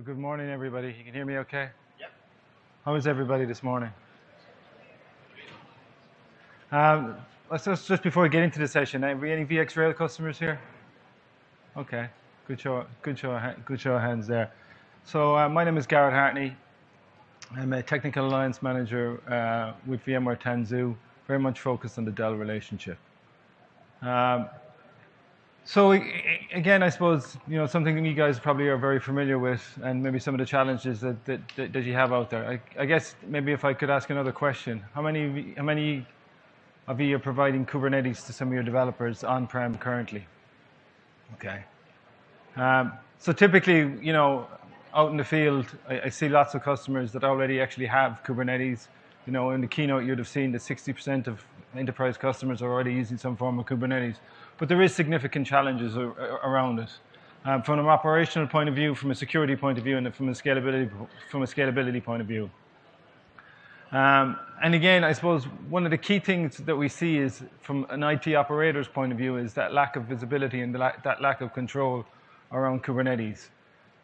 So good morning, everybody. You can hear me okay? Yep. How is everybody this morning? Um, let's just, just before we get into the session, have we any VxRail customers here? Okay, good show, good show, good show of hands there. So uh, my name is Garrett Hartney. I'm a technical alliance manager uh, with VMware Tanzu, very much focused on the Dell relationship. Um, so again, I suppose you know something you guys probably are very familiar with, and maybe some of the challenges that, that, that, that you have out there. I, I guess maybe if I could ask another question, how many of you- how many of you are providing Kubernetes to some of your developers on-prem currently? Okay. Um, so typically, you know, out in the field, I, I see lots of customers that already actually have Kubernetes. You know, in the keynote, you'd have seen that 60% of enterprise customers are already using some form of Kubernetes. But there is significant challenges around it. Um, from an operational point of view, from a security point of view, and from a scalability from a scalability point of view. Um, and again, I suppose one of the key things that we see is, from an IT operator's point of view, is that lack of visibility and la- that lack of control around Kubernetes.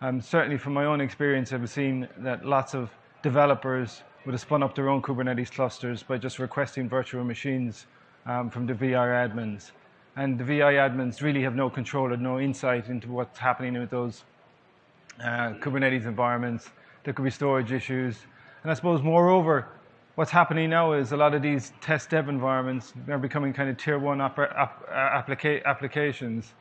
Um, certainly, from my own experience, I've seen that lots of developers would have spun up their own Kubernetes clusters by just requesting virtual machines um, from the VI admins. And the VI admins really have no control or no insight into what's happening with those uh, Kubernetes environments. There could be storage issues. And I suppose, moreover, what's happening now is a lot of these test dev environments are becoming kind of tier one app- uh, applica- applications,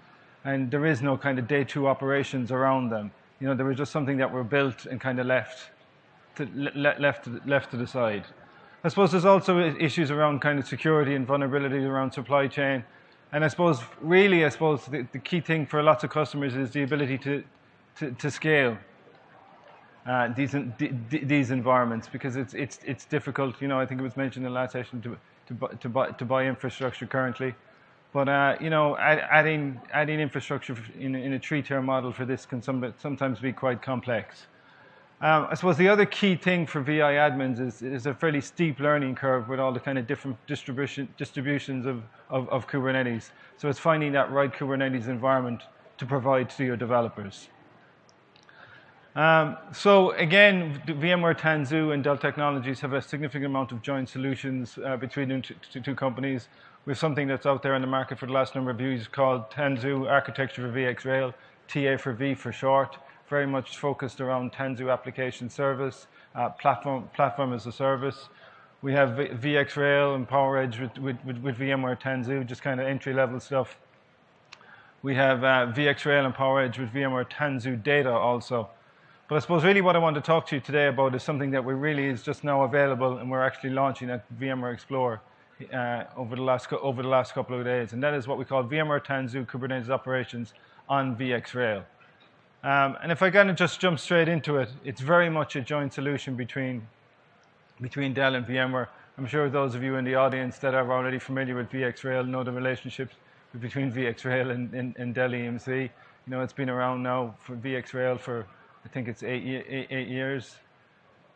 and there is no kind of day two operations around them. You know, there was just something that were built and kind of left to, le- left, to, left to the side. I suppose there's also issues around kind of security and vulnerability around supply chain. And I suppose, really, I suppose the, the key thing for lots of customers is the ability to, to, to scale uh, these, these environments because it's, it's, it's difficult. You know, I think it was mentioned in the last session to, to, bu- to, buy, to buy infrastructure currently. But, uh, you know, add, adding, adding infrastructure in, in a three-tier model for this can some, sometimes be quite complex. Um, I suppose the other key thing for VI admins is, is a fairly steep learning curve with all the kind of different distribution, distributions of, of, of Kubernetes. So it's finding that right Kubernetes environment to provide to your developers. Um, so again, VMware Tanzu and Dell Technologies have a significant amount of joint solutions uh, between the two, companies. We have something that's out there in the market for the last number of years called Tanzu Architecture for VxRail, TA for V for short, very much focused around Tanzu application service, uh, platform, platform as a service. We have VxRail and PowerEdge with, with, with, with VMware Tanzu, just kind of entry level stuff. We have uh, VxRail and PowerEdge with VMware Tanzu Data also. But I suppose really what I want to talk to you today about is something that we really is just now available and we're actually launching at VMware Explore uh, over, the last, over the last couple of days. And that is what we call VMware Tanzu Kubernetes Operations on VxRail. Um, and if I kind of just jump straight into it, it's very much a joint solution between, between Dell and VMware. I'm sure those of you in the audience that are already familiar with VxRail know the relationships between VxRail and, and, and Dell EMC. You know, it's been around now for VxRail for, I think it's eight, eight, eight years,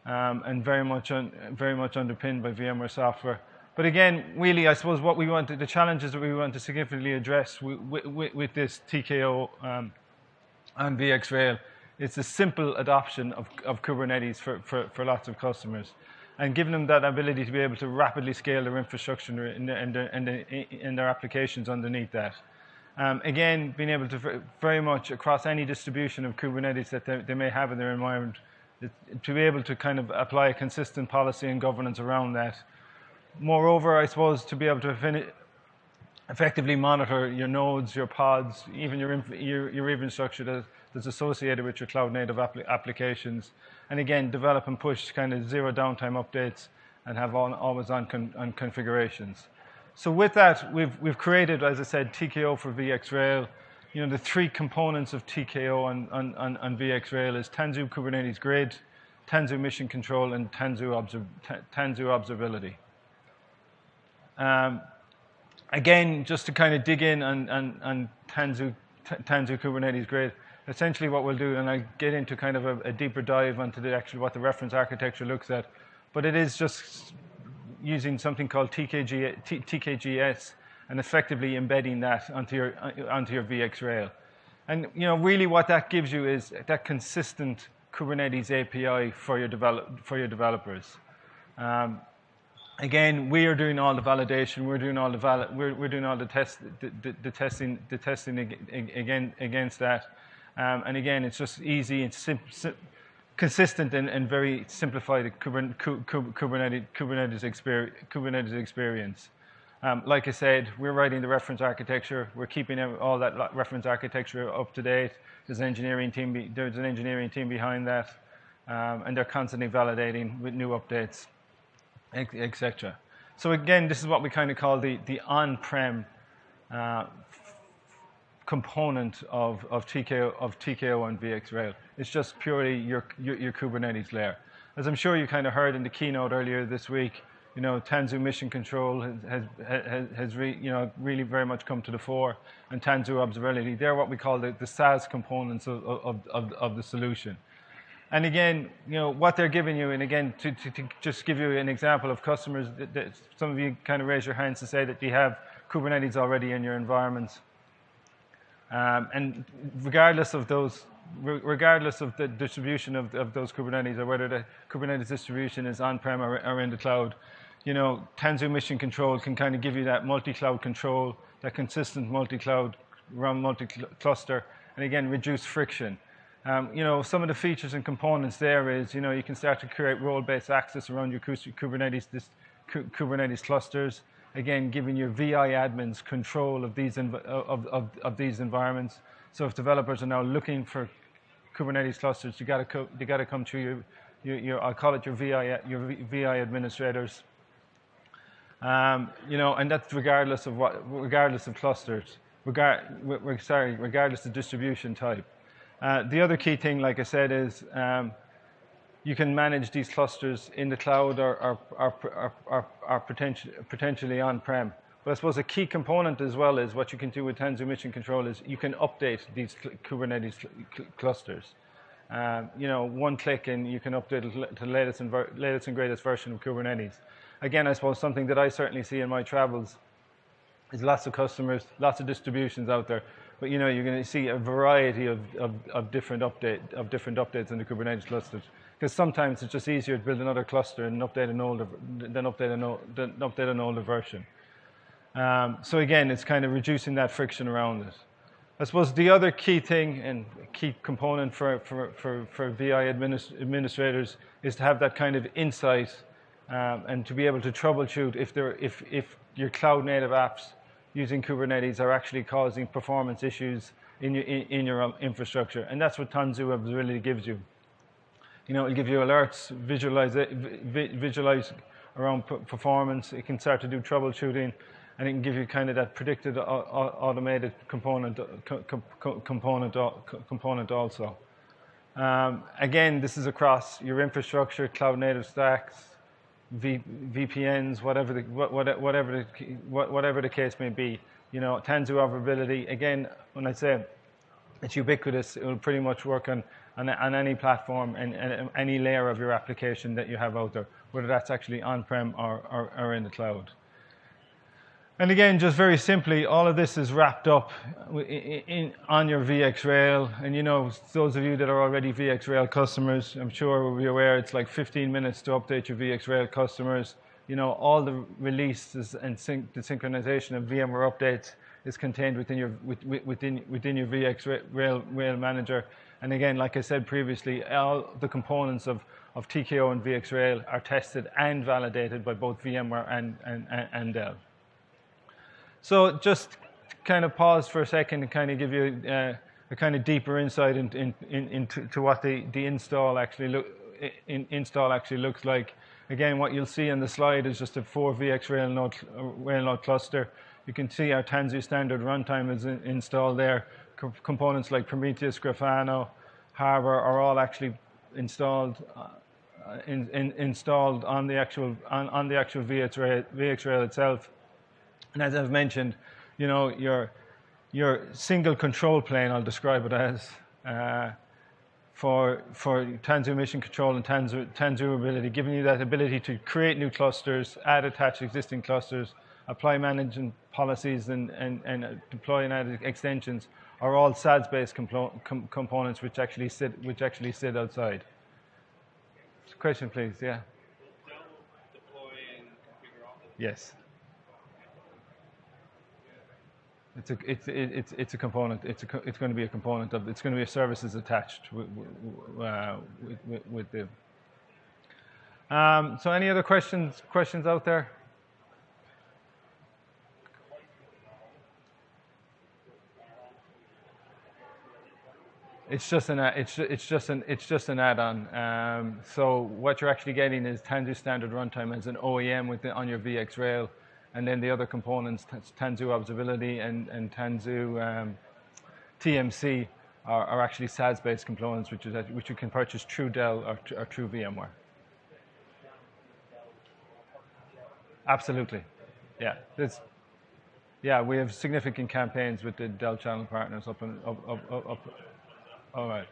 um, and very much, un, very much underpinned by VMware software. But again, really, I suppose what we want, the challenges that we want to significantly address with, with, with this TKO um, on VxRail. It's a simple adoption of, of Kubernetes for, for, for lots of customers and giving them that ability to be able to rapidly scale their infrastructure and, their- and, their- and, their- and their applications underneath that. Um, again, being able to very much across any distribution of Kubernetes that they, they may have in their environment, to be able to kind of apply a consistent policy and governance around that. Moreover, I suppose to be able to effectively monitor your nodes, your pods, even your, your, your infrastructure that, that's associated with your cloud native appli- applications. And again, develop and push kind of zero downtime updates and have all, always on, con- on configurations. So with that, we've, we've created, as I said, TKO for VxRail. You know, the three components of TKO on, on, on, on VxRail is Tanzu Kubernetes Grid, Tanzu Mission Control, and Tanzu, observ- Tanzu Observability. Um, again, just to kind of dig in on, on, on Tanzu, Tanzu Kubernetes Grid, essentially what we'll do, and I'll get into kind of a, a deeper dive onto the actual what the reference architecture looks at, but it is just using something called TKG, T, TKGS and effectively embedding that onto your, onto your VxRail. And you know, really what that gives you is that consistent Kubernetes API for your, develop, for your developers. Um, again, we are doing all the validation. We're doing all the we're, we're doing all the test the, the, the testing the testing again against that. Um, and again, it's just easy and sim- sim- consistent and, and, very simplified Kubernetes, Kubernetes, experience, Kubernetes experience. Um, like I said, we're writing the reference architecture. We're keeping all that reference architecture up to date. There's an engineering team. Be, there's an engineering team behind that, um, and they're constantly validating with new updates, etc. So again, this is what we kind of call the the on-prem uh, component of, of TKO of TKO and VxRail. It's just purely your, your, your Kubernetes layer. As I'm sure you kind of heard in the keynote earlier this week, you know, Tanzu Mission Control has, has, has re, you know, really very much come to the fore, and Tanzu Observability. They're what we call the, the SaaS components of, of, of, of the solution. And again, you know, what they're giving you, and again, to, to, to just give you an example of customers, that, that some of you kind of raise your hands to say that you have Kubernetes already in your environments. Um, and regardless of those regardless of the distribution of, of, those Kubernetes or whether the Kubernetes distribution is on-prem or, or, in the cloud, you know, Tanzu Mission Control can kind of give you that multi-cloud control, that consistent multi-cloud run multi-cluster, and again, reduce friction. Um, you know, some of the features and components there is, you know, you can start to create role-based access around your Kubernetes, this, Kubernetes clusters. Again, giving your VI admins control of these, of, of, of these environments. So if developers are now looking for Kubernetes clusters, you got to you got to come through your, your, your, I'll call it your VI your VI administrators. Um, you know, and that's regardless of what, regardless of clusters, regard, sorry, regardless of distribution type. Uh, the other key thing, like I said, is um, you can manage these clusters in the cloud or, or, or, or, or potentially, potentially on-prem. But I suppose a key component as well is what you can do with Tanzu Mission Control is you can update these Kubernetes cl clusters. Um, you know, one click and you can update to the latest and, latest and greatest version of Kubernetes again, I suppose something that I certainly see in my travels is lots of customers, lots of distributions out there. But you know, you're going to see a variety of, of, of different update of different updates in the Kubernetes clusters. Because sometimes it's just easier to build another cluster and update an older than update an, than update an older version. Um, so again, it's kind of reducing that friction around it. I suppose the other key thing and key component for, for, for, for VI administ administrators is to have that kind of insight um, and to be able to troubleshoot if, there, if, if your cloud native apps using Kubernetes are actually causing performance issues in your, in, your infrastructure. And that's what Tanzu Observability gives you. You know, it'll give you alerts, visualize, visualize around performance. It can start to do troubleshooting, and it can give you kind of that predicted automated component, component, component also. Um, again, this is across your infrastructure, cloud native stacks, v, VPNs, whatever the, whatever, the, whatever the case may be. You know, Tanzu observability, again, when I say it's ubiquitous, it will pretty much work on, on, on any platform and, and, any layer of your application that you have out there, whether that's actually on-prem or, or, or in the cloud. And again, just very simply, all of this is wrapped up in, in, on your VxRail. And you know, those of you that are already VxRail customers, I'm sure will be aware it's like 15 minutes to update your VxRail customers. You know, all the releases and sync, the synchronization of VMware updates is contained within your within within your VxRail Rail Rail manager. And again, like I said previously, all the components of, of TKO and VxRail are tested and validated by both VMware and, and, and Dell. So just kind of pause for a second and kind of give you uh, a kind of deeper insight in, in, in, into what the, the install actually look, in, install actually looks like. Again, what you'll see on the slide is just a 4 VX rail node, rail cluster. You can see our Tanzu standard runtime is in, installed there. Co components like Prometheus, Grafana, Harbor are all actually installed uh, in, in, installed on the actual on, on the actual VxRail, VxRail itself. And as I've mentioned, you know, your, your single control plane, I'll describe it as, uh, for, for Tanzu mission control and Tanzu, Tanzu ability, giving you that ability to create new clusters, add attach existing clusters, apply management policies and, and, and uh, deploy and add extensions are all SaaS-based complo- com- components which actually sit which actually sit outside. Question, please. Yeah. Yes. It's a, it's, it's, it's a component, it's, a, it's going to be a component of, it's going to be a services attached with, uh, with, with, the. Um, so any other questions, questions out there? It's just an it's it's just an it's just an add-on. Um, so what you're actually getting is Tanzu standard runtime as an OEM with the, on your VxRail, and then the other components, Tanzu observability and and Tanzu um, TMC, are, are actually SaaS-based components, which is which you can purchase through Dell or, or through VMware. Absolutely, yeah. There's, yeah, we have significant campaigns with the Dell channel partners up and up, up, up, up all right.